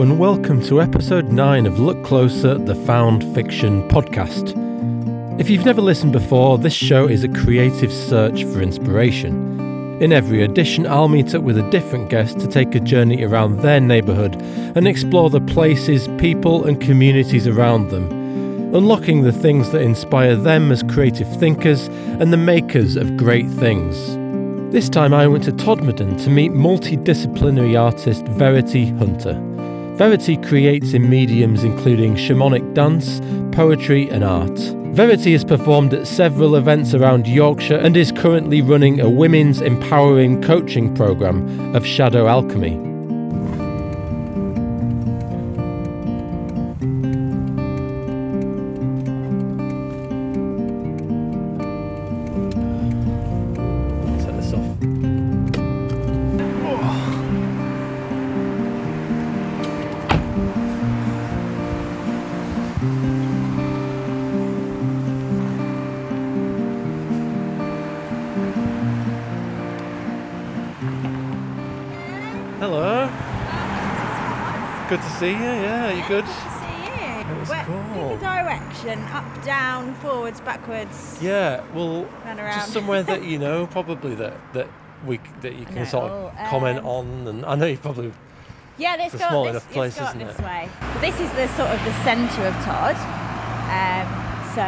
And welcome to episode 9 of Look Closer, the Found Fiction podcast. If you've never listened before, this show is a creative search for inspiration. In every edition, I'll meet up with a different guest to take a journey around their neighbourhood and explore the places, people, and communities around them, unlocking the things that inspire them as creative thinkers and the makers of great things. This time I went to Todmorden to meet multidisciplinary artist Verity Hunter. Verity creates in mediums including shamanic dance, poetry, and art. Verity has performed at several events around Yorkshire and is currently running a women's empowering coaching program of shadow alchemy. Hello. Good to see you. Yeah, you good? Good to see you. It was Where- cool. Direction, up, down, forwards, backwards. Yeah. Well, around. just somewhere that you know, probably that that we that you can sort of comment um, on, and I know you probably Yeah, let's go small this, enough place, isn't this it? way. This is the sort of the centre of Tod. Um, so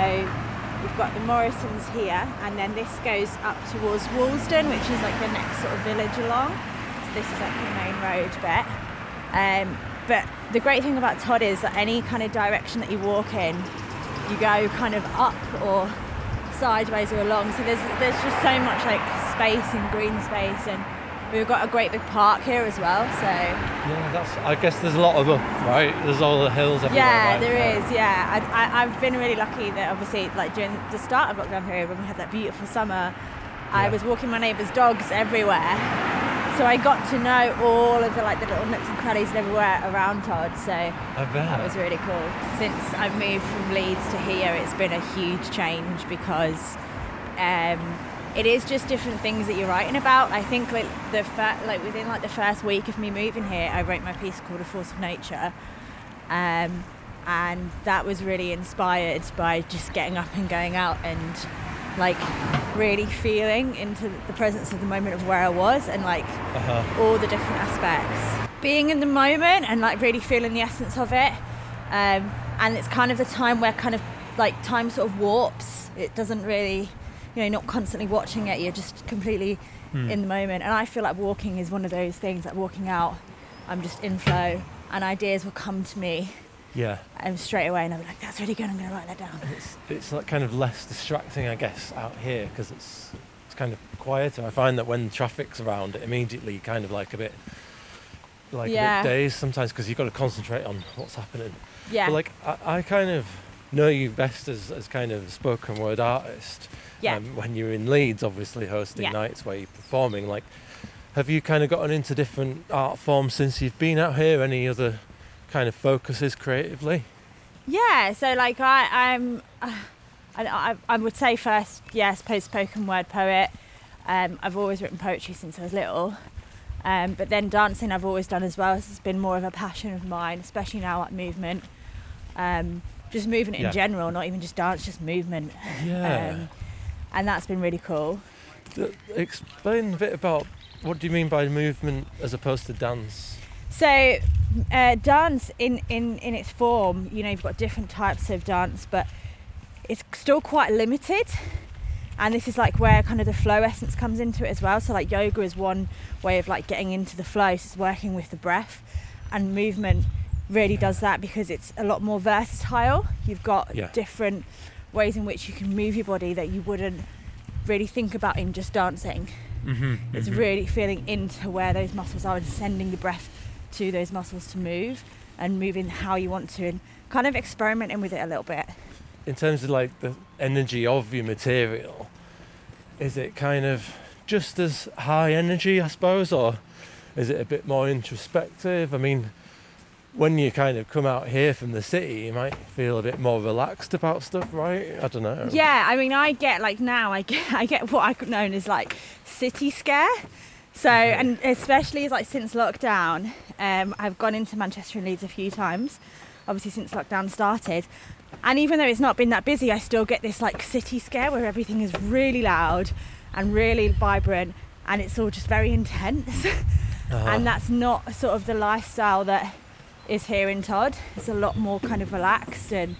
we've got the Morrisons here, and then this goes up towards Walsden, which is like the next sort of village along. This is like the main road bit. Um, but the great thing about Tod is that any kind of direction that you walk in, you go kind of up or sideways or along. So there's there's just so much like space and green space, and we've got a great big park here as well. So yeah. That's I guess there's a lot of up, right? There's all the hills everywhere. yeah, right? there is. Yeah, I, I, I've been really lucky that obviously, like during the start of lockdown period when we had that beautiful summer, I was walking my neighbours' dogs everywhere. So I got to know all of the like the little nooks and crannies and everywhere around Tod. So that was really cool. Since I moved from Leeds to here, it's been a huge change because um, it is just different things that you're writing about. I think like the fir- like within like the first week of me moving here, I wrote my piece called "A Force of Nature," um, and that was really inspired by just getting up and going out and like really feeling into the presence of the moment of where I was and like Uh-huh. all the different aspects. Being in the moment and like really feeling the essence of it. Um, and it's kind of the time where kind of like time sort of warps. It doesn't really, you know, not constantly watching it, you're just completely in the moment. And I feel like walking is one of those things, like walking out, I'm just in flow and ideas will come to me Yeah. um, straight away and be like, that's really good, I'm going to write that down. It's it's like kind of less distracting, I guess, out here because it's it's kind of quieter. I find that when traffic's around, it immediately kind of like a bit like Yeah. a bit dazed sometimes because you've got to concentrate on what's happening. Yeah. But like I, I kind of know you best as, as kind of a spoken word artist. Yeah. Um, when you're in Leeds, obviously hosting Yeah. nights where you're performing, like, have you kind of gotten into different art forms since you've been out here? Any other kind of focuses creatively? Yeah, so like I, I'm, uh, I, I, I would say first, yes, post spoken word poet. Um, I've always written poetry since I was little, um, but then dancing I've always done as well. It's been more of a passion of mine, especially now at movement, um, just movement in Yeah. general, not even just dance, just movement. Yeah. Um, and that's been really cool. Explain a bit about what do you mean by movement as opposed to dance? So, uh, dance in, in, in its form, you know, you've got different types of dance, but it's still quite limited. And this is like where kind of the flow essence comes into it as well. So, like yoga is one way of like getting into the flow, so it's working with the breath, and movement really does that because it's a lot more versatile. You've got Yeah. different ways in which you can move your body that you wouldn't really think about in just dancing. Mm-hmm. It's really feeling into where those muscles are and sending the breath to those muscles to move and moving how you want to and kind of experimenting with it a little bit. in terms of like the energy of your material, is it kind of just as high energy, I suppose, or is it a bit more introspective? I mean, when you kind of come out here from the city, you might feel a bit more relaxed about stuff, right? I don't know. Yeah, I mean, I get like now, I get I get what I've known as like city scare. So, and especially like since lockdown, um, I've gone into Manchester and Leeds a few times, obviously since lockdown started. And even though it's not been that busy, I still get this like city scare where everything is really loud and really vibrant and it's all just very intense. Uh-huh. And that's not sort of the lifestyle that is here in Tod. It's a lot more kind of relaxed and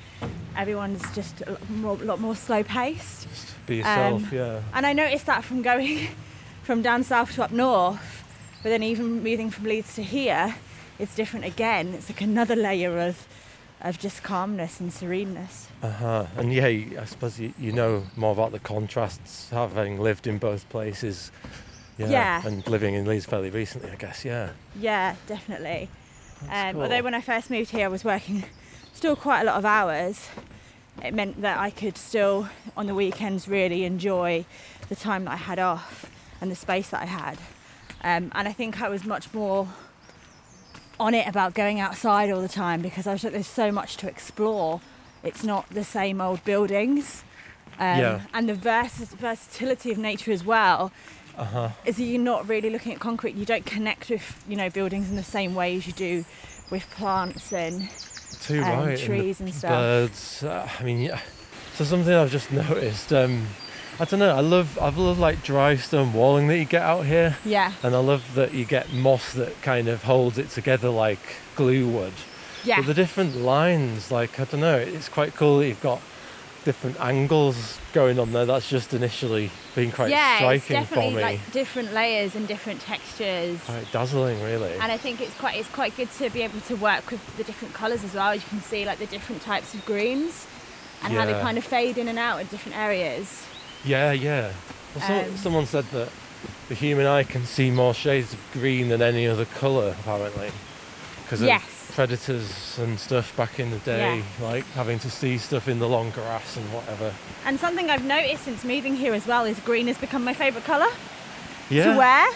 everyone's just a lot more, lot more slow paced. Just be yourself, Um, yeah. And I noticed that from going from down south to up north, but then even moving from Leeds to here, it's different again. It's like another layer of of just calmness and sereneness. Uh huh. And yeah, I suppose you, you know more about the contrasts having lived in both places. Yeah. Yeah. And living in Leeds fairly recently, I guess. Yeah. Yeah, definitely. Um, cool. Although when I first moved here, I was working still quite a lot of hours. It meant that I could still, on the weekends, really enjoy the time that I had off and the space that I had. Um, and I think I was much more on it about going outside all the time because I was like, there's so much to explore. It's not the same old buildings. Um, Yeah. And the vers- versatility of nature as well Uh huh. is that you're not really looking at concrete. You don't connect with you know buildings in the same way as you do with plants and Too um, right. and trees and stuff. Birds. Uh, I mean, yeah. So something I've just noticed. Um, I don't know. I love. I love like dry stone walling that you get out here, yeah, and I love that you get moss that kind of holds it together like glue would. yeah, But the different lines, like I don't know, it's quite cool that you've got different angles going on there. That's just initially been quite yeah. It's striking for definitely me. like different layers and different textures. Quite dazzling, really. And I think it's quite it's quite good to be able to work with the different colours as well. You can see like the different types of greens and how they kind of fade in and out in different areas. Yeah, yeah. Well, so, Um, someone said that the human eye can see more shades of green than any other colour, apparently, because Yes. of predators and stuff back in the day, like having to see stuff in the long grass and whatever. And something I've noticed since moving here as well is green has become my favourite colour Yeah, to wear.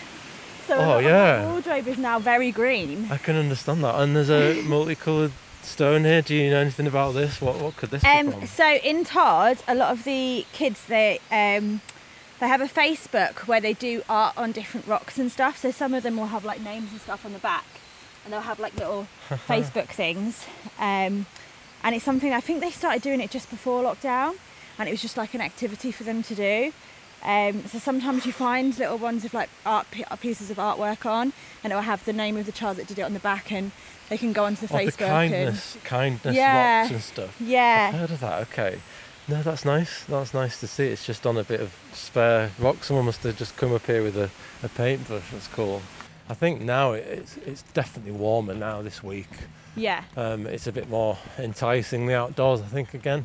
So Oh, yeah. my wardrobe is now very green. I can understand that. And there's a multicoloured stone here. Do you know anything about this? What what could this be Um, from? so in Tod, a lot of the kids they um, they have a Facebook where they do art on different rocks and stuff. So some of them will have like names and stuff on the back, and they'll have like little Facebook things. Um, and it's something I think they started doing it just before lockdown, and it was just like an activity for them to do. Um, so sometimes you find little ones with like art pieces of artwork on, and it will have the name of the child that did it on the back, and they can go onto the Oh, the Facebook kindness, kindness Yeah. rocks and stuff. yeah, I've heard of that. Okay. No, that's nice. That's nice to see. It's just on a bit of spare rock. Someone must have just come up here with a, a paintbrush. That's cool. I think now it's it's definitely warmer now this week. yeah. Um, it's a bit more enticing the outdoors. I think again.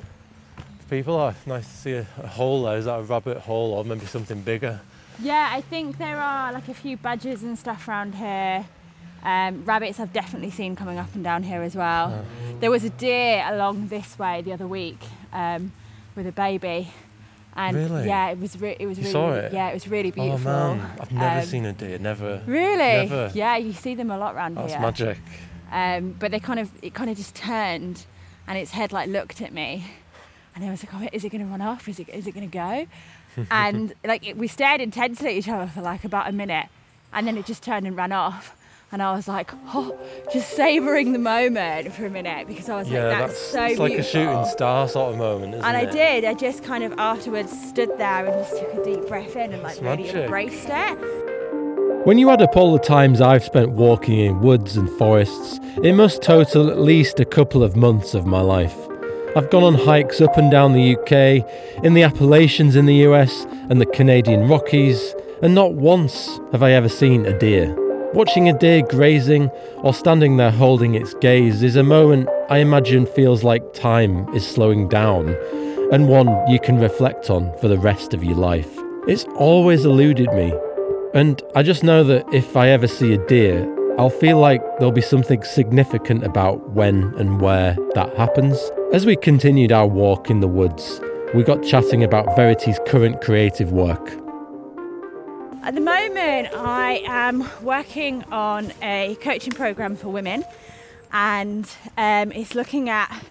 People, oh, nice to see a, a hole there. Is that a rabbit hole or maybe something bigger? Yeah, I think there are like a few badgers and stuff around here. Um, rabbits I've definitely seen coming up and down here as well. There was a deer along this way the other week um, with a baby, and Really? yeah, it was re- it was You really saw it? yeah it was really beautiful. Oh man, I've never Um, seen a deer. Never. Really? Never. Yeah, you see them a lot around That's here. magic. Um, but they kind of it kind of just turned, and its head like looked at me, and I was like, oh, is it going to run off? Is it is it going to go? and like it, we stared intensely at each other for like about a minute, and then it just turned and ran off. And I was like, oh, just savouring the moment for a minute because I was Yeah, like, that's, that's so it's like a beautiful. shooting star sort of moment, isn't it? And I it? did. I just kind of afterwards stood there and just took a deep breath in and like It's really magic. embraced it. When you add up all the times I've spent walking in woods and forests, it must total at least a couple of months of my life. I've gone on hikes up and down the UK, in the Appalachians in the US, and the Canadian Rockies, and not once have I ever seen a deer. Watching a deer grazing or standing there holding its gaze is a moment I imagine feels like time is slowing down, and one you can reflect on for the rest of your life. It's always eluded me, and I just know that if I ever see a deer, I'll feel like there'll be something significant about when and where that happens. As we continued our walk in the woods, we got chatting about Verity's current creative work. At the moment, I am working on a coaching program for women, and um, it's looking at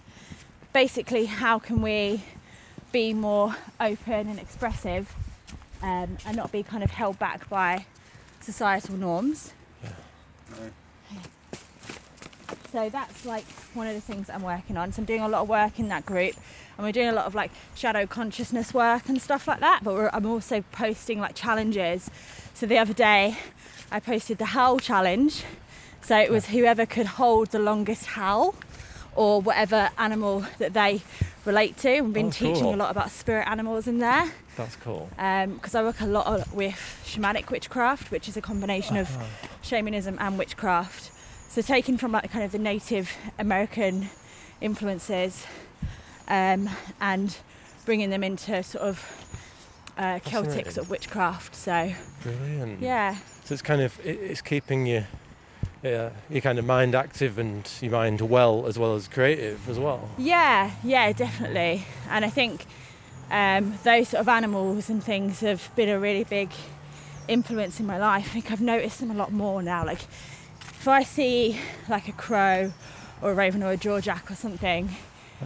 basically how can we be more open and expressive, um, and not be kind of held back by societal norms. So that's like one of the things that I'm working on. So I'm doing a lot of work in that group, and we're doing a lot of like shadow consciousness work and stuff like that. But we're, I'm also posting like challenges. So the other day, I posted the howl challenge. So it was whoever could hold the longest howl, or whatever animal that they relate to. We've been Oh, teaching cool. a lot about spirit animals in there That's cool. Um, because I work a lot with shamanic witchcraft, which is a combination of uh-huh. shamanism and witchcraft. So taking from like kind of the Native American influences um, and bringing them into sort of uh, Celtic sort of witchcraft. So Brilliant. yeah, So it's kind of it, it's keeping you yeah, your kind of mind active and your mind well as well as creative as well. yeah, yeah, definitely. And I think um, those sort of animals and things have been a really big influence in my life. I think I've noticed them a lot more now. Like if I see like a crow or a raven or a jawjack or something,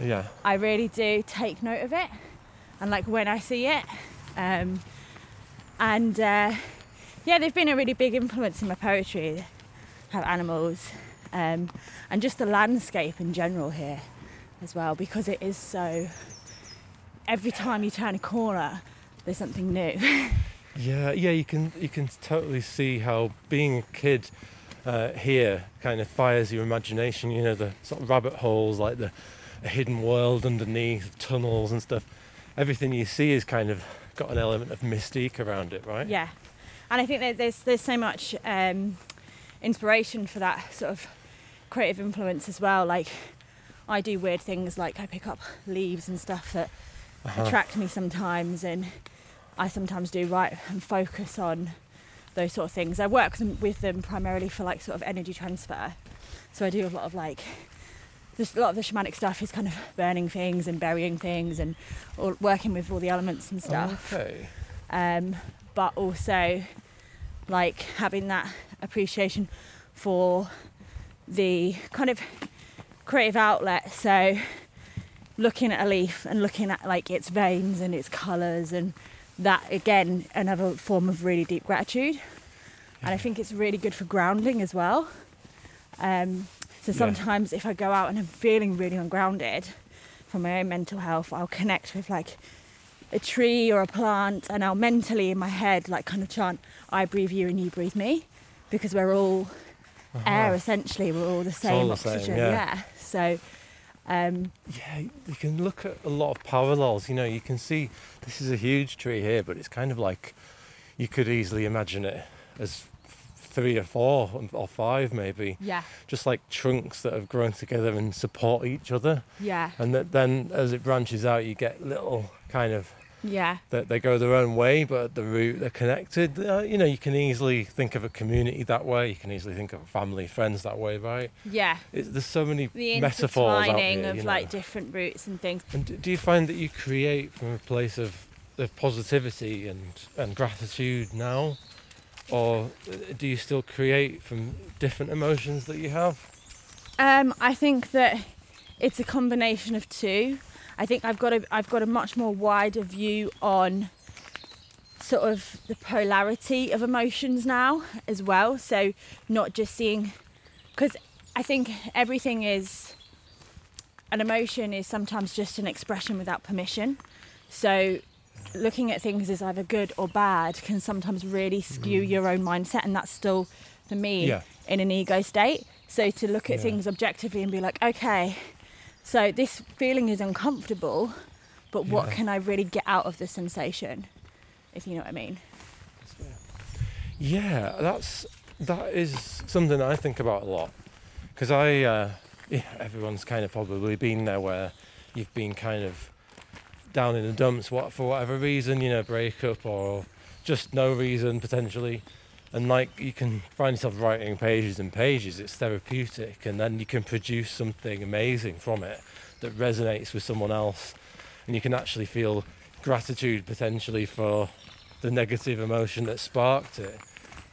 Yeah. I really do take note of it and like when I see it. Um, and uh, yeah, they've been a really big influence in my poetry. Have animals um, and just the landscape in general here as well because it is so. Every time you turn a corner, there's something new. Yeah, yeah, you can you can totally see how being a kid uh, here kind of fires your imagination. You know, the sort of rabbit holes, like the a hidden world underneath, tunnels and stuff. Everything you see is kind of got an element of mystique around it, right? Yeah, and I think that there's there's so much um, inspiration for that sort of creative influence as well. Like I do weird things, like I pick up leaves and stuff that Uh-huh. attract me sometimes, and I sometimes do write and focus on those sort of things. I work with them, primarily for like sort of energy transfer, so I do a lot of like. Just a lot of the shamanic stuff is kind of burning things and burying things and or working with all the elements and stuff Okay. um, but also like having that appreciation for the kind of creative outlet. So looking at a leaf and looking at like its veins and its colours and that again another form of really deep gratitude. And I think it's really good for grounding as well. Um, so Yeah. sometimes if I go out and I'm feeling really ungrounded for my own mental health, I'll connect with like a tree or a plant and I'll mentally in my head like kind of chant, I breathe you and you breathe me because we're all air essentially, we're all the same all the same, oxygen. yeah. So um, Yeah, you can look at a lot of parallels. You know, you can see this is a huge tree here, but it's kind of like you could easily imagine it as three or four or five, maybe, yeah, just like trunks that have grown together and support each other. yeah, And that then, as it branches out, you get little kind of yeah, that they go their own way, but at the root they're connected. Uh, you know, you can easily think of a community that way. You can easily think of family, friends that way, right? yeah. It, there's so many The metaphors out here, of you know. like different roots and things. And d- do you find that you create from a place of, of positivity and, and gratitude now? Or uh, do you still create from different emotions that you have? Um, I think that it's a combination of two. I think I've got a I've got a much more wider view on sort of the polarity of emotions now as well. So not just seeing because I think everything is an emotion is sometimes just an expression without permission. So looking at things as either good or bad can sometimes really skew mm. your own mindset and that's still for me Yeah. in an ego state. So to look at Yeah. things objectively and be like, okay, so this feeling is uncomfortable, but what Yeah. can I really get out of the sensation? If you know what I mean. Yeah, that's that is something I think about a lot because I, uh, yeah, everyone's kind of probably been there where you've been kind of down in the dumps, what for whatever reason, you know, breakup or just no reason potentially, and like you can find yourself writing pages and pages. It's therapeutic, and then you can produce something amazing from it that resonates with someone else, and you can actually feel gratitude potentially for the negative emotion that sparked it.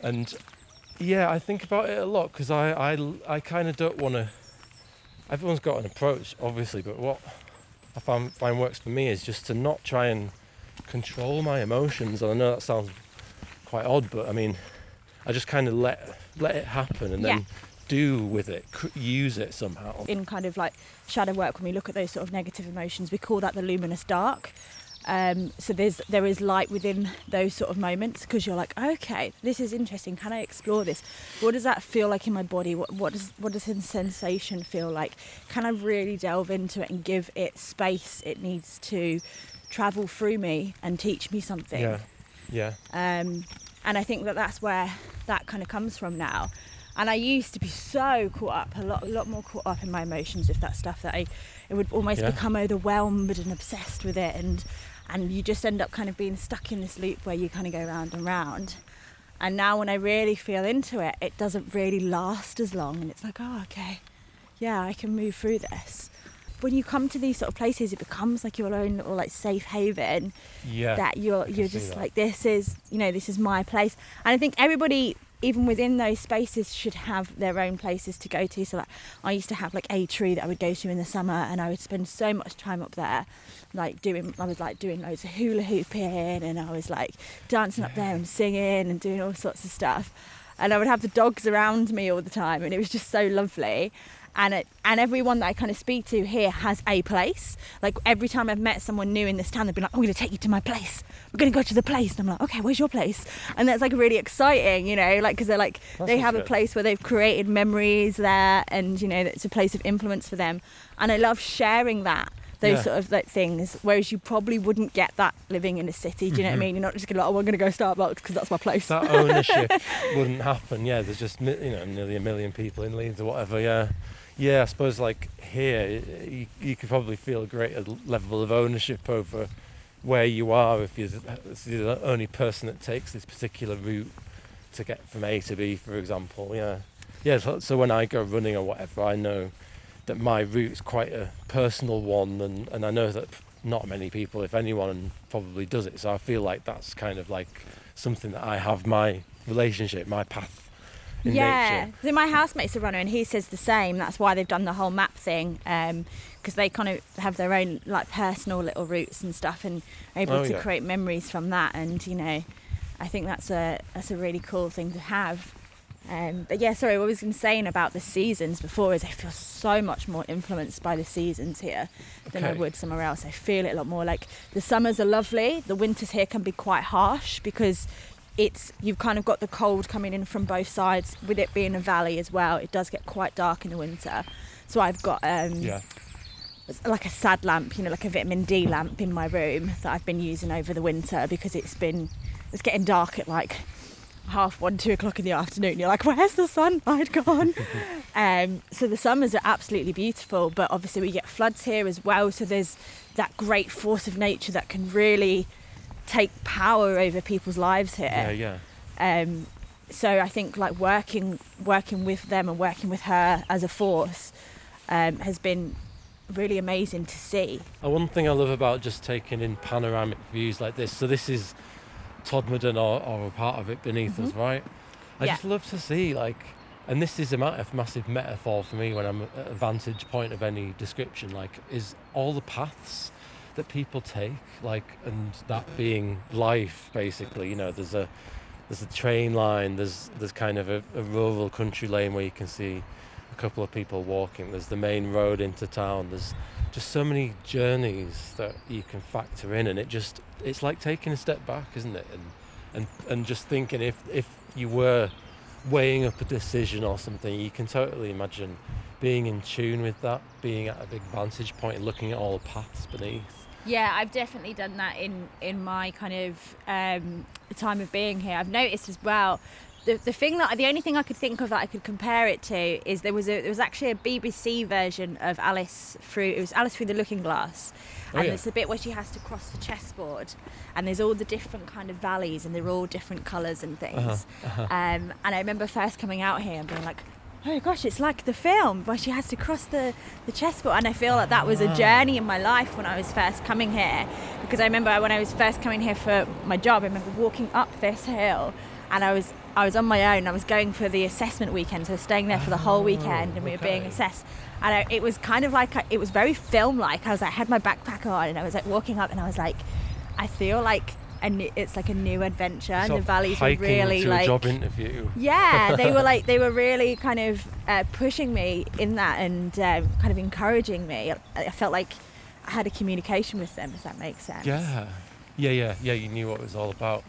And yeah, I think about it a lot because I, I, I kind of don't want to. Everyone's got an approach, obviously, but what I find, find works for me is just to not try and control my emotions. And I know that sounds quite odd, but I mean, I just kind of let let it happen and then do with it, use it somehow. in kind of like shadow work when we look at those sort of negative emotions we call that the luminous dark. Um, so there's there is light within those sort of moments because you're like okay this is interesting. Can i explore this? What does that feel like in my body? What, what does what does the sensation feel like? Can i really delve into it and give it space it needs to travel through me and teach me something? Yeah, yeah, um, and I think that that's where that kind of comes from now. And I used to be so caught up, a lot, a lot more caught up in my emotions with that stuff that I, it would almost Yeah. become overwhelmed and obsessed with it, and and you just end up kind of being stuck in this loop where you kind of go round and round. And now when I really feel into it, it doesn't really last as long, and it's like, oh, okay, yeah, I can move through this. When you come to these sort of places, it becomes like your own little like safe haven yeah. that you're you're just that. like this is you know this is my place and i think everybody even within those spaces should have their own places to go to so like i used to have like a tree that i would go to in the summer and i would spend so much time up there like doing i was like doing loads of hula hooping and i was like dancing up there and singing and doing all sorts of stuff and i would have the dogs around me all the time and it was just so lovely and it, and everyone that I kind of speak to here has a place. Like every time I've met someone new in this town, they've been like, "I'm going to take you to my place. We're going to go to the place." And I'm like, "Okay, where's your place?" And that's like really exciting, you know, like because they're like That they have a place where they've created memories there, and you know, it's a place of influence for them. And I love sharing that. Those Yeah. sort of like things, whereas you probably wouldn't get that living in a city. Do you know what I Mhm. mean? You're not just gonna like, oh, I'm gonna go Starbucks because that's my place. that ownership wouldn't happen. Yeah, there's just you know nearly a million people in Leeds or whatever. Yeah, yeah. I suppose like here, you, you could probably feel a greater level of ownership over where you are if you're, the- only person that takes this particular route to get from A to B, for example. Yeah, yeah. So, so when I go running or whatever, I know that my route is quite a personal one, and and I know that not many people, if anyone, probably does it. So I feel like that's kind of like something that I have my relationship, my path yeah. nature. So my housemate's a runner, and he says the same. That's why they've done the whole map thing, because they kind of have their own like personal little routes and stuff, and are able Oh, to yeah. create memories from that. And you know, I think that's a that's a really cool thing to have. Um, but yeah, sorry, what I was saying about the seasons before is I feel so much more influenced by the seasons here than I would somewhere else. I feel it a lot more. Like the summers are lovely, the winters here can be quite harsh because it's you've kind of got the cold coming in from both sides. With it being a valley as well, it does get quite dark in the winter. So I've got um, Yeah. like a sad lamp, you know, like a vitamin D lamp in my room that I've been using over the winter because it's been it's getting dark at like half one, two o'clock in the afternoon. You're like, where's the sunlight gone? um, so the summers are absolutely beautiful, but obviously we get floods here as well. So there's that great force of nature that can really take power over people's lives here Yeah, yeah. um, so I think like working working with them and working with her as a force um, has been really amazing to see. And one thing I love about just taking in panoramic views like this, so this is Todmorden or, or a part of it beneath us, right? I Yeah. just love to see like, and this is a massive metaphor for me when I'm at a vantage point of any description, like, is all the paths that people take, like, and that being life, basically. You know, there's a there's a train line, there's there's kind of a, a rural country lane where you can see a couple of people walking. There's the main road into town. There's just so many journeys that you can factor in, and it just it's like taking a step back, isn't it? And and and just thinking if if you were weighing up a decision or something, you can totally imagine being in tune with that, being at a big vantage point, and looking at all the paths beneath. Yeah, I've definitely done that in in my kind of um, time of being here. I've noticed as well. The, the thing that the only thing I could think of that I could compare it to is there was a there was actually a BBC version of Alice through it was Alice through the Looking Glass, Oh, and yeah. there's the bit where she has to cross the chessboard, and there's all the different kind of valleys and they're all different colours and things. Uh-huh, Um, and I remember first coming out here and being like, oh gosh, it's like the film where she has to cross the, the chessboard. And I feel like that was a journey in my life when I was first coming here. Because I remember when I was first coming here for my job, I remember walking up this hill and I was I was on my own. I was going for the assessment weekend, so staying there for the whole oh, weekend, and we were being assessed. And I, it was kind of like it was very film-like. I was like, I had my backpack on, and I was like walking up, and I was like, I feel like and it's like a new adventure, and the valleys were really to like a job interview. yeah, they were like they were really kind of uh, pushing me in that and um, kind of encouraging me. I felt like I had a communication with them, if that makes sense. Yeah, yeah, yeah, yeah. You knew what it was all about,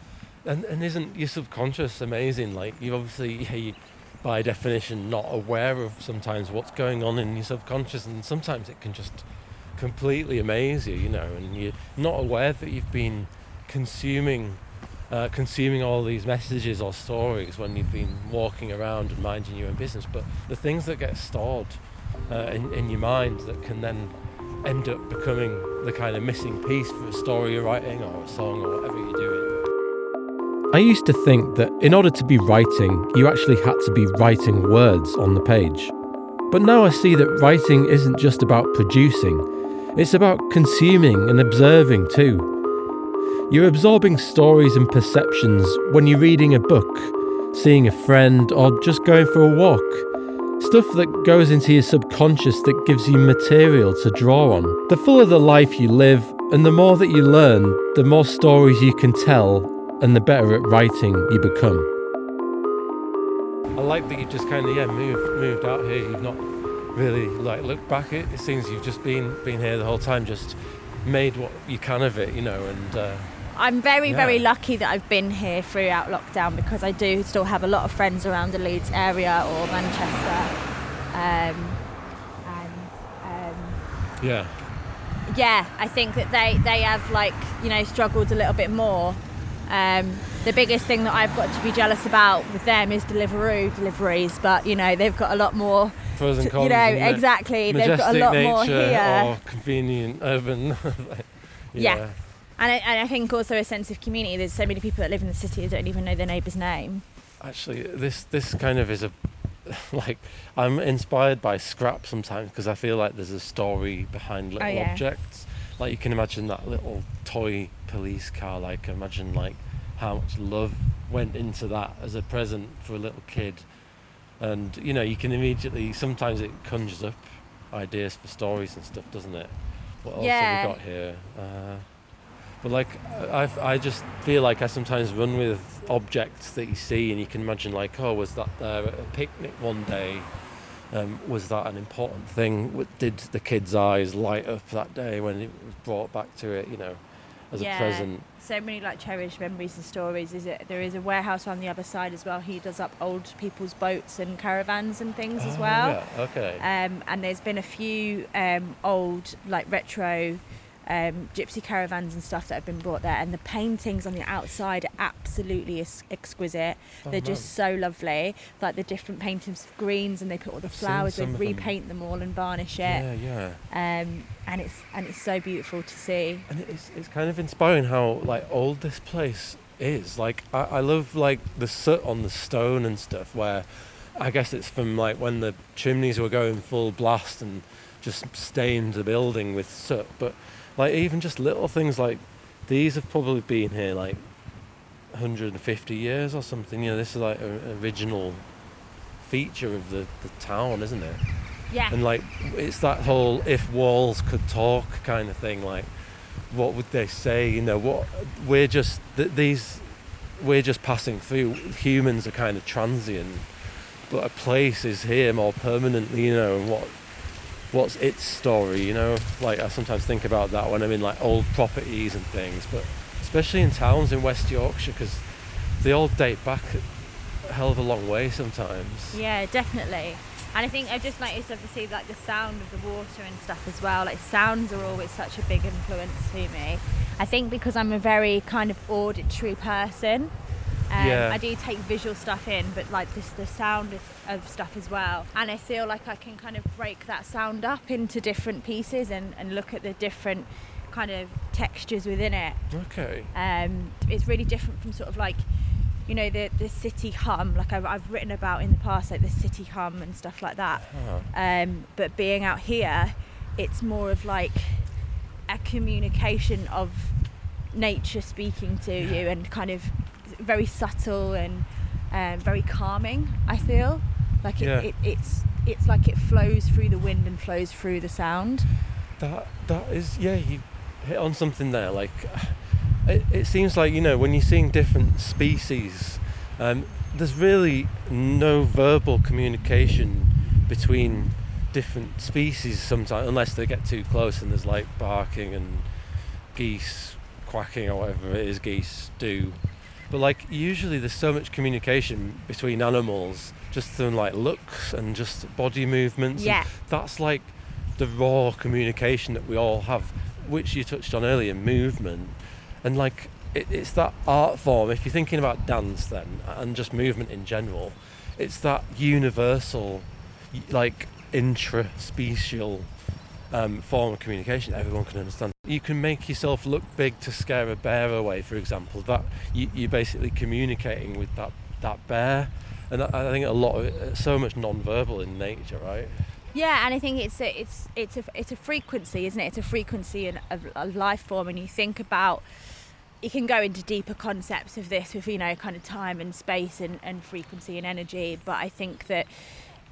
and and isn't your subconscious amazing? Like you obviously, yeah, you, by definition, not aware of sometimes what's going on in your subconscious, and sometimes it can just completely amaze you, you know, and you're not aware that you've been consuming. Uh, consuming all these messages or stories when you've been walking around and minding your own business, but the things that get stored uh, in, in your mind that can then end up becoming the kind of missing piece for a story you're writing or a song or whatever you're doing. I used to think that in order to be writing, you actually had to be writing words on the page. But now I see that writing isn't just about producing, it's about consuming and observing too. You're absorbing stories and perceptions when you're reading a book, seeing a friend, or just going for a walk. Stuff that goes into your subconscious that gives you material to draw on. The fuller the life you live, and the more that you learn, the more stories you can tell, and the better at writing you become. I like that you just kind of yeah moved moved out here. You've not really like looked back. It, it seems you've just been been here the whole time, just made what you can of it, you know, and. Uh, I'm very, Yeah. very lucky that I've been here throughout lockdown because I do still have a lot of friends around the Leeds area or Manchester. Um, and um, yeah, yeah, I think that they, they have like, you know, struggled a little bit more. Um, the biggest thing that I've got to be jealous about with them is Deliveroo deliveries, but you know, they've got a lot more, pros and you know, exactly. They've got a lot more here. or convenient urban. Yeah. And I, and I think also a sense of community. There's so many people that live in the city that don't even know their neighbour's name. Actually, this this kind of is a like I'm inspired by scrap sometimes because I feel like there's a story behind little Oh, yeah. objects. Like you can imagine that little toy police car. Like imagine like how much love went into that as a present for a little kid. And you know you can immediately sometimes it conjures up ideas for stories and stuff, doesn't it? What else Yeah. have we got here? Uh, but like I, I just feel like I sometimes run with objects that you see and you can imagine like oh was that there at a picnic one day um, was that an important thing did the kids eyes light up that day when it was brought back to it you know as Yeah. a present So many like cherished memories and stories. Is it? There is a warehouse on the other side as well. He does up old people's boats and caravans and things as Oh, well. yeah, okay Um, and there's been a few um, old like retro um, gypsy caravans and stuff that have been brought there, and the paintings on the outside are absolutely ex- exquisite. Oh, They're just so lovely, like the different paintings of greens, and they put all the I've flowers. They of them. repaint them all and varnish it, yeah yeah um, and it's and it's so beautiful to see. and it's, it's kind of inspiring how like old this place is like I, I love like the soot on the stone and stuff where i guess it's from like when the chimneys were going full blast and just stained the building with soot but like even just little things like these have probably been here like 150 years or something. You know this is like an original feature of the, the town isn't it? Yeah, and like it's that whole if walls could talk kind of thing like what would they say? You know what we're just th- these we're just passing through. Humans are kind of transient but a place is here more permanently you know and what what's its story you know like i sometimes think about that when i'm in like old properties and things but especially in towns in west yorkshire because they all date back a hell of a long way sometimes Yeah, definitely. And I think I've just noticed obviously like the sound of the water and stuff as well. Like sounds are always such a big influence to me. I think because I'm a very kind of auditory person. Um, Yeah. I do take visual stuff in, but like this the sound of, of stuff as well. And I feel like I can kind of break that sound up into different pieces and, and look at the different kind of textures within it. okay Um, it's really different from sort of like, you know, the, the city hum, like I've, I've written about in the past, like the city hum and stuff like that. Huh. Um, but being out here, it's more of like a communication of nature speaking to you and kind of very subtle and um, very calming, I feel. Like it, Yeah. it, it's, it's like it flows through the wind and flows through the sound. That that is yeah, you hit on something there. Like it, it seems like you know when you're seeing different species, um, there's really no verbal communication between different species sometimes, unless they get too close and there's like barking and geese quacking or whatever it is geese do. But like usually there's so much communication between animals just through like looks and just body movements. Yeah. That's like the raw communication that we all have, which you touched on earlier, movement. And like it, it's that art form, if you're thinking about dance then and just movement in general, it's that universal like intraspecial um, form of communication everyone can understand. You can make yourself look big to scare a bear away, for example. That you, you're basically communicating with that that bear, and I, think a lot of it, it's so much non-verbal in nature, right? Yeah, and I think it's a it's it's a it's a frequency, isn't it? It's a frequency and a life form, and you think about. You can go into deeper concepts of this with you know kind of time and space and, and frequency and energy, but I think that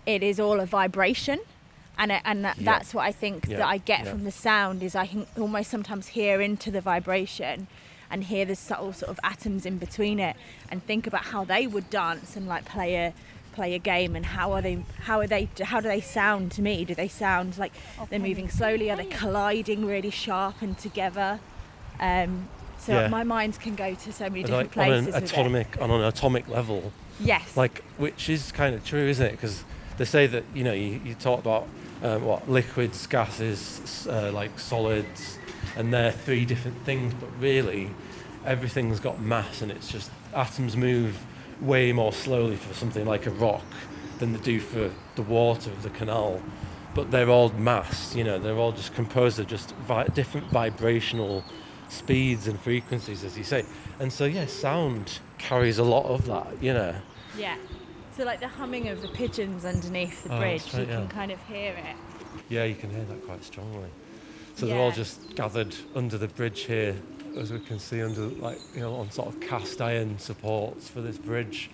it is all a vibration, and it, and that, Yeah. that's what I think Yeah, that I get yeah. from the sound is I can almost sometimes hear into the vibration and hear the subtle sort of atoms in between it and think about how they would dance and like play a play a game and how are they how are they how do they sound to me do they sound like they're moving slowly are they colliding really sharp and together um so Yeah. my mind can go to so many different like on an with it. atomic on an atomic level, yes like which is kind of true, isn't it? Because they say that you know you, you talk about um, what liquids, gases, uh, like solids, and they're three different things, but really everything's got mass, and it's just atoms move way more slowly for something like a rock than they do for the water of the canal. But they're all mass, you know, they're all just composed of just vi- different vibrational speeds and frequencies, as you say. And so, yeah, sound carries a lot of that, you know. yeah so like the humming of the pigeons underneath the Oh, bridge that's right, you can yeah. kind of hear it Yeah, you can hear that quite strongly. So they're all Yeah. just gathered under the bridge here, as we can see under like you know on sort of cast iron supports for this bridge.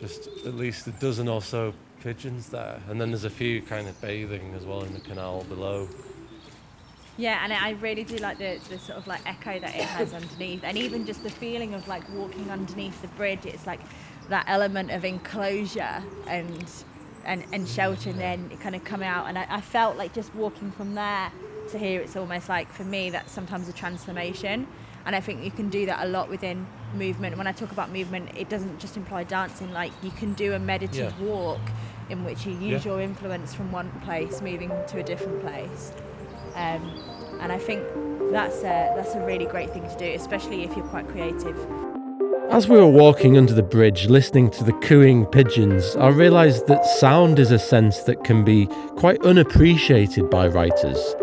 Just at least a dozen or so pigeons there, and then there's a few kind of bathing as well in the canal below. Yeah, and I really do like the, the sort of like echo that it has underneath, and even just the feeling of like walking underneath the bridge. It's like that element of enclosure and and, and shelter, and then it kind of come out. And I, I felt like just walking from there to here, it's almost like for me that's sometimes a transformation. And I think you can do that a lot within movement. When I talk about movement, it doesn't just imply dancing. Like you can do a meditative Yeah. walk in which you use Yeah. your influence from one place, moving to a different place. Um, and I think that's a, that's a really great thing to do, especially if you're quite creative. As we were walking under the bridge, listening to the cooing pigeons, I realised that sound is a sense that can be quite unappreciated by writers.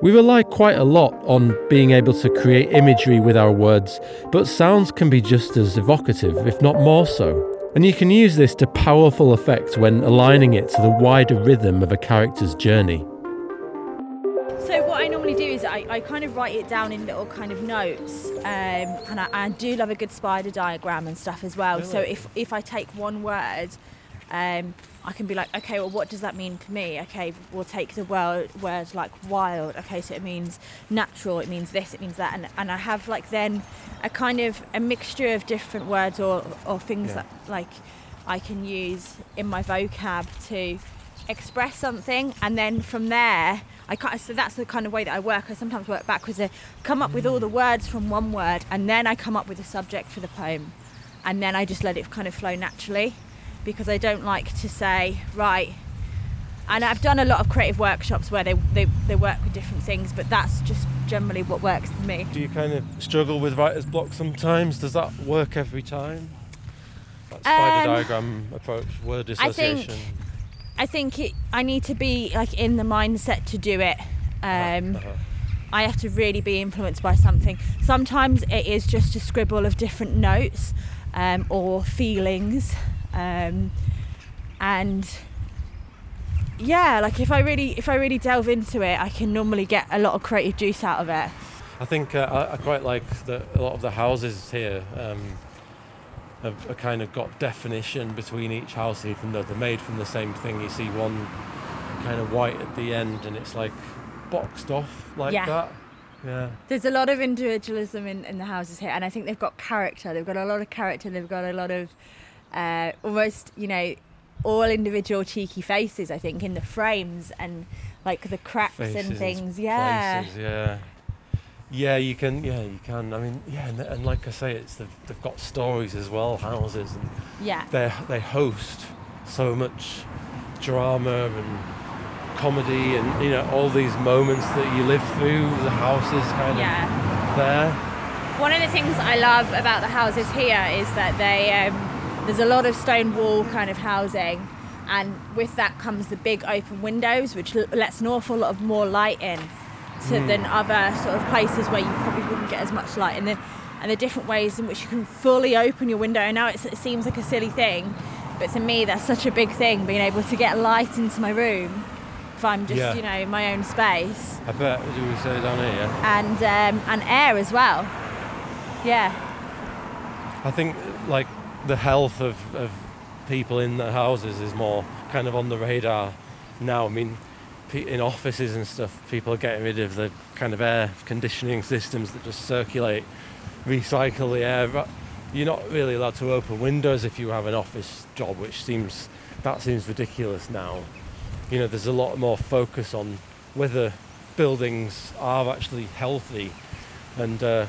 We rely quite a lot on being able to create imagery with our words, but sounds can be just as evocative, if not more so. And you can use this to powerful effect when aligning it to the wider rhythm of a character's journey. I, kind of write it down in little kind of notes, um, and I, I do love a good spider diagram and stuff as well. So if if I take one word, um, I can be like, okay, well, what does that mean for me? Okay, we'll take the word word like wild. Okay, so it means natural. It means this. It means that. And and I have like then a kind of a mixture of different words or or things Yeah. that like I can use in my vocab to express something and then from there I can't, so that's the kind of way that I work I sometimes work backwards I come up with all the words from one word and then I come up with a subject for the poem and then I just let it kind of flow naturally because I don't like to say right and I've done a lot of creative workshops where they, they, they work with different things but that's just generally what works for me Do you kind of struggle with writer's block sometimes? Does that work every time? That spider Um, diagram approach, word I think- association. I think it, I need to be like in the mindset to do it um, Uh-huh. I have to really be influenced by something. Sometimes it is just a scribble of different notes um, or feelings, um, and yeah, like if I really if I really delve into it, I can normally get a lot of creative juice out of it. I think uh, I, I quite like that a lot of the houses here um, have, kind of got definition between each house, even though they're made from the same thing. You see one kind of white at the end, and it's like boxed off like Yeah. that. Yeah. There's a lot of individualism in, in the houses here, and I think they've got character. They've got a lot of character. They've got a lot of uh, almost, you know, all individual cheeky faces. I think in the frames and like the cracks Faces and and things. Yeah, Places, yeah. Yeah, you can. Yeah, you can. I mean, yeah, and, and like I say, it's they've, they've got stories as well, houses, and yeah, they they host so much drama and comedy, and you know all these moments that you live through. The houses kind yeah. of there. One of the things I love about the houses here is that they um, there's a lot of stone wall kind of housing, and with that comes the big open windows, which l- lets an awful lot of more light in to, than other sort of places where you probably wouldn't get as much light. And the and the different ways in which you can fully open your window. And now it's, it seems like a silly thing, but to me that's such a big thing, being able to get light into my room if I'm just Yeah. you know in my own space I bet. We say down here? and um, and air as well. Yeah. I think like the health of, of people in the houses is more kind of on the radar now. I mean, in offices and stuff, people are getting rid of the kind of air conditioning systems that just circulate, recycle the air. You're not really allowed to open windows if you have an office job, which seems that seems ridiculous now. You know, there's a lot more focus on whether buildings are actually healthy, and uh,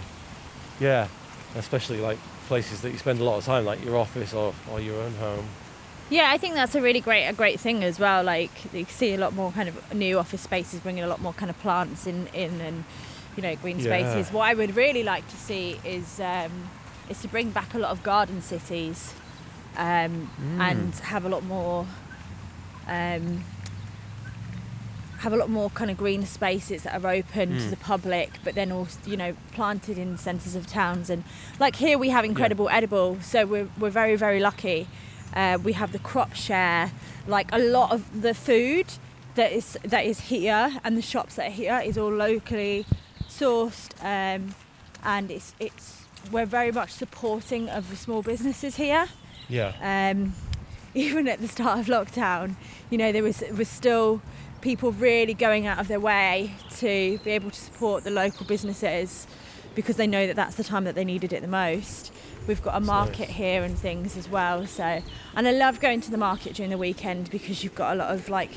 yeah, especially like places that you spend a lot of time, like your office or, or your own home. Yeah, I think that's a really great a great thing as well. Like you see a lot more kind of new office spaces bringing a lot more kind of plants in in and you know green Yeah. spaces. What I would really like to see is um, is to bring back a lot of garden cities um, and have a lot more um, have a lot more kind of green spaces that are open to Mm. the public, but then also you know planted in centres of towns. And like here we have incredible edible, so we're we're very very lucky. Uh, we have the crop share, like a lot of the food that is that is here and the shops that are here is all locally sourced, um, and it's it's we're very much supporting of the small businesses here Yeah. um, even at the start of lockdown, you know, there was was still people really going out of their way to be able to support the local businesses because they know that that's the time that they needed it the most. We've got a market nice. here and things as well. So, and I love going to the market during the weekend because you've got a lot of like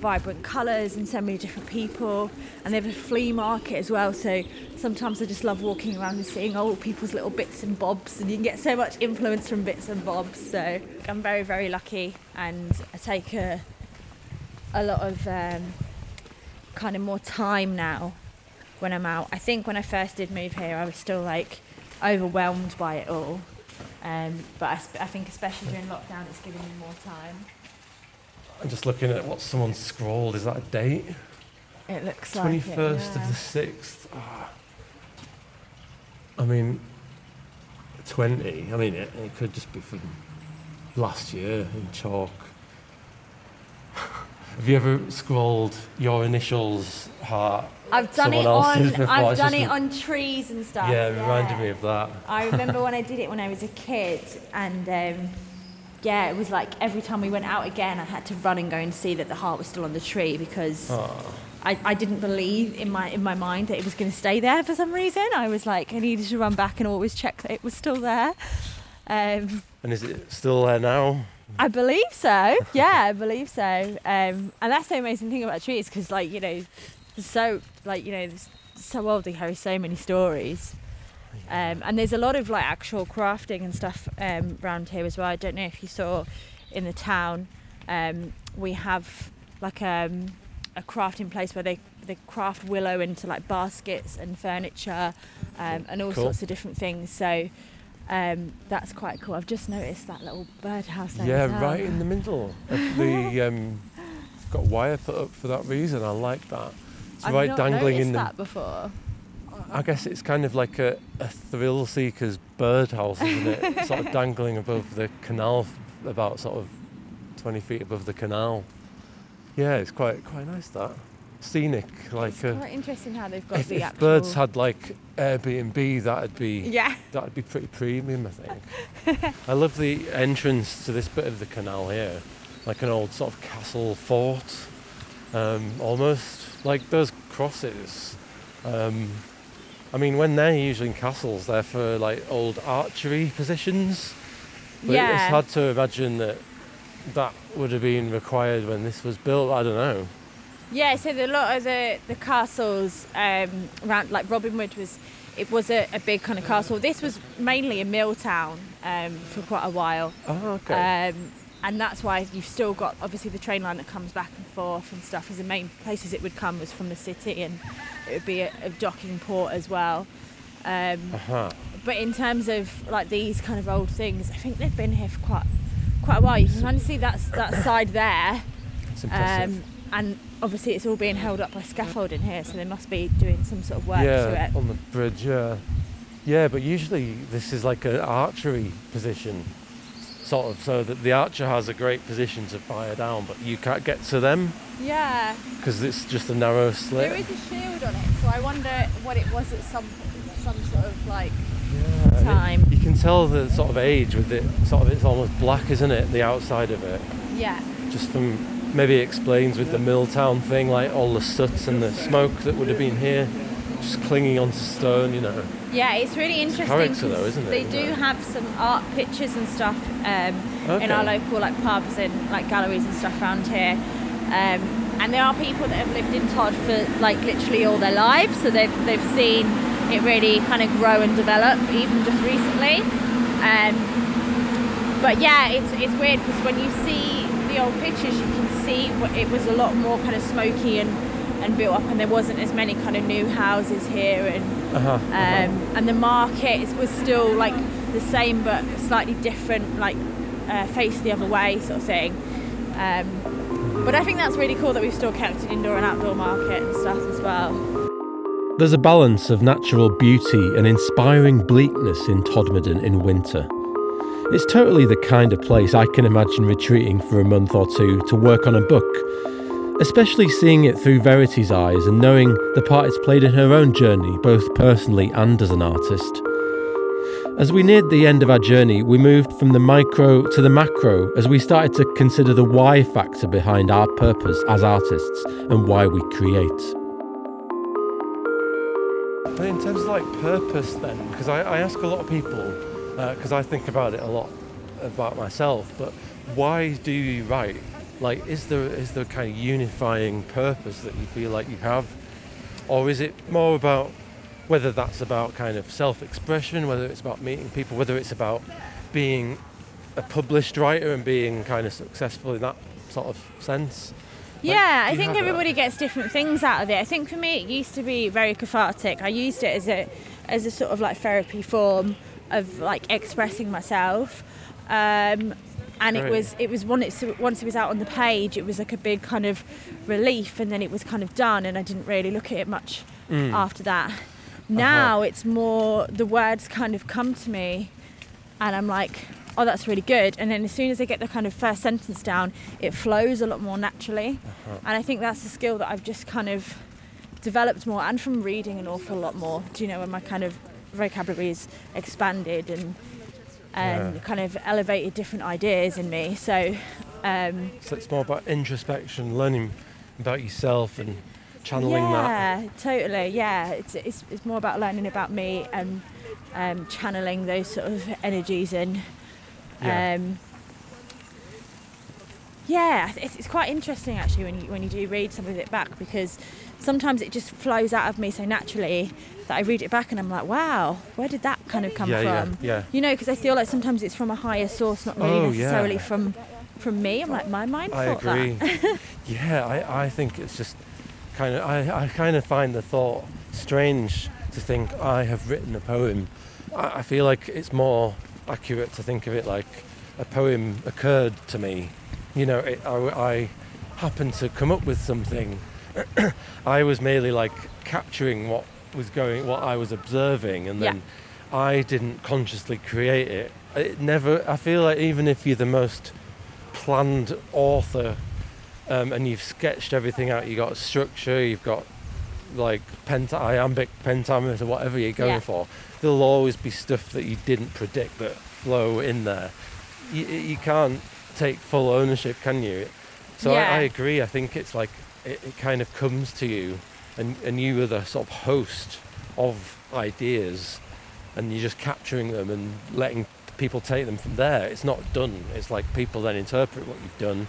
vibrant colours and so many different people. And they have a flea market as well. So sometimes I just love walking around and seeing all people's little bits and bobs, and you can get so much influence from bits and bobs. So I'm very, very lucky, and I take a a lot of um, kind of more time now when I'm out. I think when I first did move here, I was still like overwhelmed by it all. Um, but I, sp- I think especially during lockdown, it's given me more time. I'm just looking at what someone scrawled. Is that a date? It looks like 21st yeah. of the 6th. Ah. I mean, 20. I mean, it, it could just be from last year in chalk. Have you ever scrolled your initials heart? I've done it on. before? I've done it on trees and stuff. Yeah, it reminded me of that. I remember when I did it when I was a kid, and um, yeah, it was like every time we went out again, I had to run and go and see that the heart was still on the tree because Oh, I, I didn't believe in my in my mind that it was going to stay there for some reason. I was like, I needed to run back and always check that it was still there. Um, and is it still there now? I believe so. Yeah, I believe so. Um, and that's the amazing thing about trees because, like, you know, so like you know, so old. They carry so many stories. Um, and there's a lot of like actual crafting and stuff um, around here as well. I don't know if you saw in the town, um, we have like um, a crafting place where they they craft willow into like baskets and furniture um, and all Cool. sorts of different things. So um, that's quite cool. I've just noticed that little birdhouse there. yeah, well. right in the middle of the. Um, got wire put up for that reason. I like that. It's I've right dangling in the. that before. I guess it's kind of like a, a thrill seeker's birdhouse, isn't it? sort of dangling above the canal, about sort of 20 feet above the canal. Yeah, it's quite quite nice that. Scenic, like it's uh, quite interesting how they've got if, the if birds had like Airbnb, that'd be Yeah. that'd be pretty premium, I think. I love the entrance to this bit of the canal here, like an old sort of castle fort, um, almost like those crosses. Um, I mean, when they're usually in castles, they're for like old archery positions. But Yeah. it's hard to imagine that that would have been required when this was built. I don't know. Yeah, so the, a lot of the the castles um, around, like Robin Wood was, it was a, a big kind of castle. This was mainly a mill town um, for quite a while, Oh, okay. um, and that's why you've still got obviously the train line that comes back and forth and stuff. Is the main places it would come was from the city, and it would be a, a docking port as well. Um, uh-huh. but in terms of like these kind of old things, I think they've been here for quite quite a while. You can kind of see that that side there. It's impressive. And obviously, it's all being held up by scaffolding here, so they must be doing some sort of work to yeah, it. on the bridge. Yeah, yeah. But usually this is like an archery position, sort of, so that the archer has a great position to fire down, but you can't get to them Yeah, because it's just a narrow slit. there is a shield on it, so I wonder what it was at some some sort of like. Yeah, and it- time. you can tell the sort of age with it. Sort of, it's almost black, isn't it? The outside of it, Yeah, just from maybe it explains with the mill town thing, like all the soot and the smoke that would have been here, just clinging onto stone. You know. yeah, it's really interesting. character though, isn't it, They do have some art pictures and stuff um, Okay. in our local like pubs and like galleries and stuff around here. Um, and there are people that have lived in Tod for like literally all their lives, so they've they've seen it really kind of grow and develop even just recently. Um, but yeah, it's it's weird because when you see the old pictures, you can see what it was a lot more kind of smoky and and built up, and there wasn't as many kind of new houses here, and Uh-huh. um, and the market was still like the same but slightly different, like uh, face the other way sort of thing. Um, but I think that's really cool that we've still kept an indoor and outdoor market and stuff as well. There's a balance of natural beauty and inspiring bleakness in Todmorden in winter. It's totally the kind of place I can imagine retreating for a month or two to work on a book, especially seeing it through Verity's eyes and knowing the part it's played in her own journey, both personally and as an artist. As we neared the end of our journey, we moved from the micro to the macro as we started to consider the why factor behind our purpose as artists and why we create. But in terms of like purpose, then, because I, I ask a lot of people, Uh, because I think about it a lot about myself, but why do you write? Like, is there is there kind of unifying purpose that you feel like you have, or is it more about whether that's about kind of self-expression, whether it's about meeting people, whether it's about being a published writer and being kind of successful in that sort of sense? Yeah, I think have that? everybody gets different things out of it. I think for me, it used to be very cathartic. I used it as a as a sort of like therapy form of like expressing myself. Um, and it was it was once it, once it was out on the page, it was like a big kind of relief, and then it was kind of done, and I didn't really look at it much Mm. after that. Now it's more the words kind of come to me, and I'm like, oh, that's really good. And then as soon as I get the kind of first sentence down, it flows a lot more naturally. Uh-huh. And I think that's a skill that I've just kind of developed more, and from reading an awful lot more. Do you know when my kind of vocabulary is expanded and and Yeah. kind of elevated different ideas in me. So. Um, So it's more about introspection, learning about yourself and channeling that. yeah, totally. Yeah, it's, it's it's more about learning about me and um, channeling those sort of energies and Yeah. um, yeah, it's, it's quite interesting actually when you when you do read some of it back because sometimes it just flows out of me so naturally that I read it back and I'm like, wow, where did that kind of come yeah, yeah, from? yeah. You know, because I feel like sometimes it's from a higher source, not really Oh, necessarily yeah. from from me. I'm like, my mind I agree. yeah, I, I think it's just kind of I, I kind of find the thought strange to think I have written a poem. I, I feel like it's more accurate to think of it like a poem occurred to me. You know, it, I, I happened to come up with something. I was merely like capturing what was going, what I was observing, and Yeah. then I didn't consciously create it. It never. I feel like even if you're the most planned author um, and you've sketched everything out, you've got structure, you've got like penta- iambic pentameter, or whatever you're going Yeah. for, there'll always be stuff that you didn't predict that flow in there. You, you can't take full ownership, can you? So Yeah. I, I agree. I think it's like it, it kind of comes to you, and, and you are the sort of host of ideas, and you're just capturing them and letting people take them from there. It's not done. It's like people then interpret what you've done.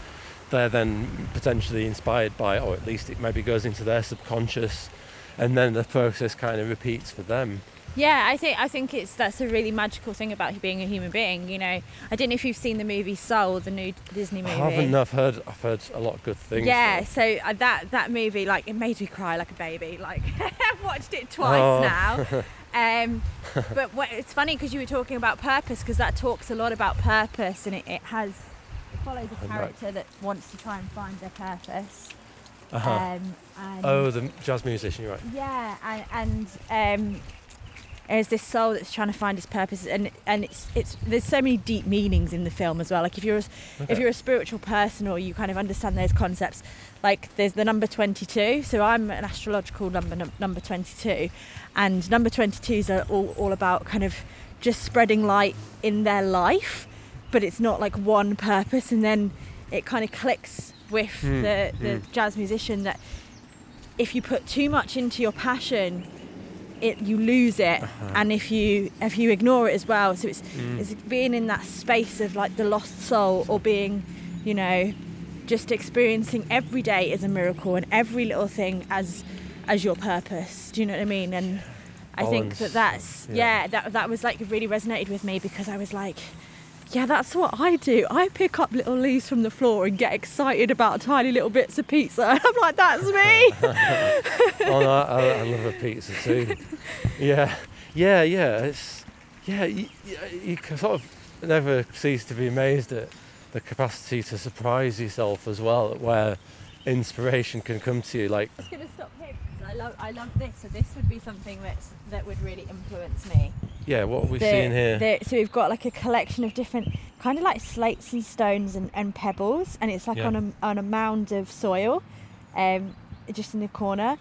They're then potentially inspired by, or at least it maybe goes into their subconscious, and then the process kind of repeats for them. Yeah, I think I think it's that's a really magical thing about being a human being. You know, I don't know if you've seen the movie Soul, the new Disney movie. I haven't. I've heard. I've heard a lot of good things. Yeah, though. so uh, that that movie, like, it made me cry like a baby. Like, I've watched it twice Oh. now. Um, but what, it's funny because you were talking about purpose, because that talks a lot about purpose, and it, it has it follows a character that wants to try and find their purpose. Uh-huh. Um, and oh, the jazz musician. You're right. yeah, and, and um, there's this soul that's trying to find its purpose, and and it's it's there's so many deep meanings in the film as well. Like if you're a, if you're a spiritual person or you kind of understand those concepts, like there's the number 22. So I'm an astrological number num- number 22, and number 22s are all all about kind of just spreading light in their life, but it's not like one purpose, and then it kind of clicks with Hmm, the the hmm. jazz musician that if you put too much into your passion it you lose it Uh-huh. and if you if you ignore it as well so it's Mm. it's being in that space of like the lost soul or being you know just experiencing every day as a miracle and every little thing as as your purpose do you know what i mean and i think that that's yeah. yeah that that was like really resonated with me because i was like yeah, that's what I do. I pick up little leaves from the floor and get excited about tiny little bits of pizza. I'm like, that's me. oh, no, I, I love a pizza too. Yeah, yeah, yeah. It's yeah. You, you can sort of never cease to be amazed at the capacity to surprise yourself as well, where inspiration can come to you. Like, I'm just gonna stop here because I love I love this. So this would be something that's that would really influence me. yeah, what are we The- seeing here? the- so we've got like a collection of different kind of like slates and stones and, and pebbles, and it's like Yeah. on a on a mound of soil, um, just in the corner.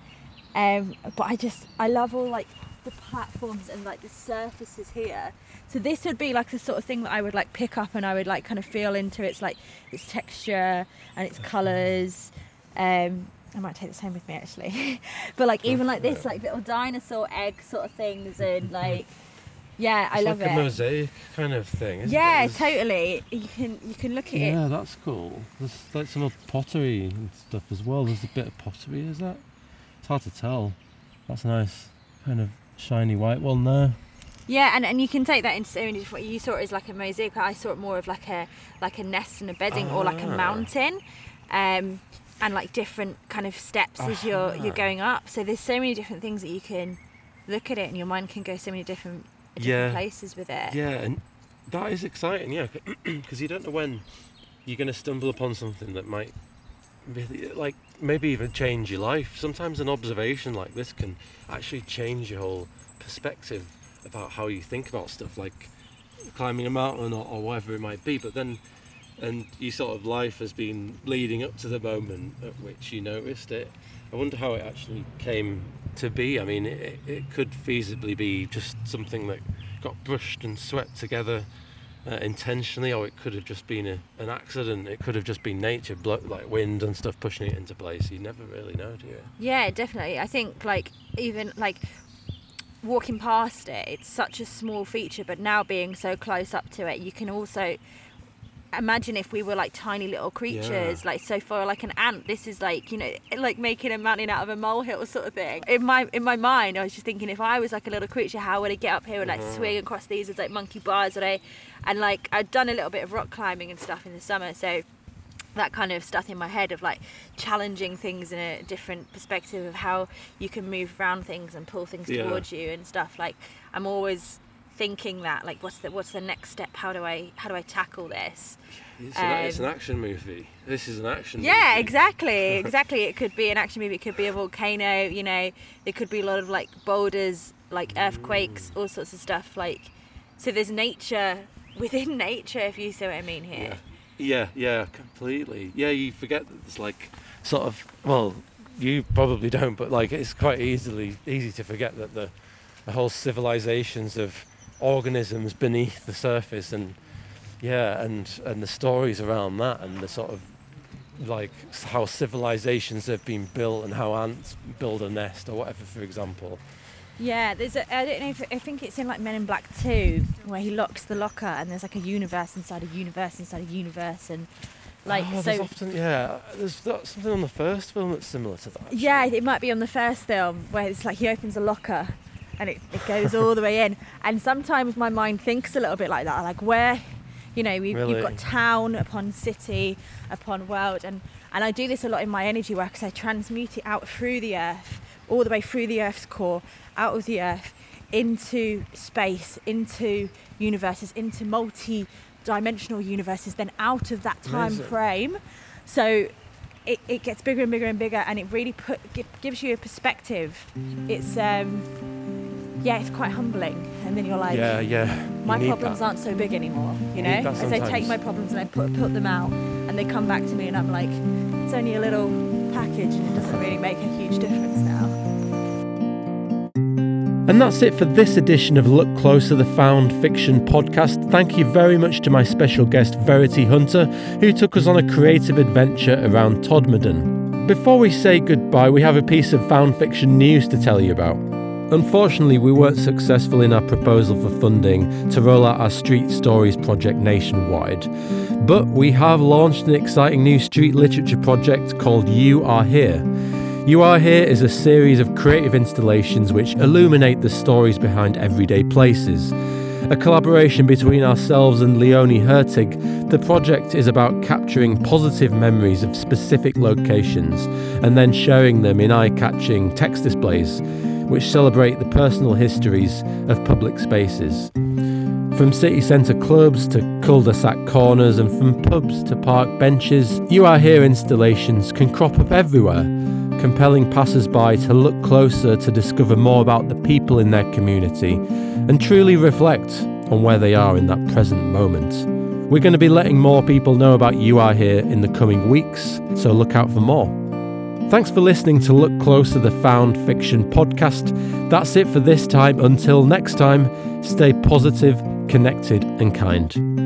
Um, but I just I love all like the platforms and like the surfaces here. So this would be like the sort of thing that I would like pick up and I would like kind of feel into its like its texture and its colours. Um, I might take this home with me actually. but like even like this, like little dinosaur egg sort of things and like yeah, I It's love like it. a mosaic kind of thing. Isn't Yeah, it? It's- totally. You can you can look at it. Yeah, that's cool. There's like some old pottery and stuff as well. There's a bit of pottery, is that? It's hard to tell. That's nice. Kind of shiny white one there. Yeah, and, and you can take that into so many different. You saw it as like a mosaic. I saw it more of like a like a nest and a bedding, or like a Ah. mountain, um, and like different kind of steps as you're uh-huh. you're going up. So there's so many different things that you can look at it, and your mind can go so many different different Yeah. places with it. Yeah, and that is exciting, yeah, because you don't know when you're going to stumble upon something that might really, like, maybe even change your life. Sometimes an observation like this can actually change your whole perspective about how you think about stuff, like climbing a mountain or, or whatever it might be. But then, and your sort of life has been leading up to the moment at which you noticed it. I wonder how it actually came to be. I mean, it, it could feasibly be just something that got brushed and swept together uh, intentionally, or it could have just been a, an accident. It could have just been nature, blo- like wind and stuff pushing it into place. You never really know, do you? Yeah, definitely. I think like even like walking past it, it's such a small feature, but now being so close up to it, you can also imagine if we were like tiny little creatures, Yeah. like so for like an ant, this is like you know like making a mountain out of a molehill sort of thing. In my in my mind, I was just thinking if I was like a little creature, how would I get up here and like Uh-huh. swing across these as like monkey bars? or I? And like I'd done a little bit of rock climbing and stuff in the summer, so that kind of stuff in my head of like challenging things in a different perspective of how you can move around things and pull things Yeah. towards you and stuff like i'm always thinking that like what's the what's the next step how do i how do i tackle this It's, an, it's an Um, action movie. This is an action yeah movie. exactly exactly it could be an action movie it could be a volcano you know there could be a lot of like boulders like earthquakes Mm. all sorts of stuff like so there's nature within nature if you see what i mean here Yeah. Yeah, yeah, completely. Yeah, you forget that it's like sort of well, you probably don't, but like it's quite easily easy to forget that the the whole civilizations of organisms beneath the surface and yeah, and and the stories around that and the sort of like how civilizations have been built and how ants build a nest or whatever, for example. Yeah, there's a. I don't know if I think it's in like Men in Black Two, where he locks the locker and there's like a universe inside a universe inside a universe, and like oh, so. there's often, yeah, there's something on the first film that's similar to that. actually. Yeah, it might be on the first film where it's like he opens a locker and it, it goes all the way in. And sometimes my mind thinks a little bit like that, like where, you know, we've, Really? you've got town upon city upon world. And, and I do this a lot in my energy work because I transmute it out through the earth, all the way through the earth's core, out of the earth, into space, into universes, into multi dimensional universes, then out of that time Amazing. frame. So it, it gets bigger and bigger and bigger and it really put gives you a perspective it's um yeah it's quite humbling and then you're like yeah, yeah. you my problems that. aren't so big anymore you You know as i take my problems and i put, put them out and they come back to me and i'm like it's only a little package and it doesn't really make a huge difference now And that's it for this edition of Look Closer, the Found Fiction podcast. Thank you very much to my special guest, Verity Hunter, who took us on a creative adventure around Todmorden. Before we say goodbye, we have a piece of found fiction news to tell you about. Unfortunately, we weren't successful in our proposal for funding to roll out our Street Stories project nationwide. But we have launched an exciting new street literature project called You Are Here. You Are Here is a series of creative installations which illuminate the stories behind everyday places. A collaboration between ourselves and Leonie Hertig, the project is about capturing positive memories of specific locations and then sharing them in eye catching text displays, which celebrate the personal histories of public spaces. From city centre clubs to cul de sac corners and from pubs to park benches, You Are Here installations can crop up everywhere, compelling passers by to look closer to discover more about the people in their community and truly reflect on where they are in that present moment. We're going to be letting more people know about You Are Here in the coming weeks, so look out for more. Thanks for listening to Look Closer, the Found Fiction podcast. That's it for this time. Until next time, stay positive, connected, and kind.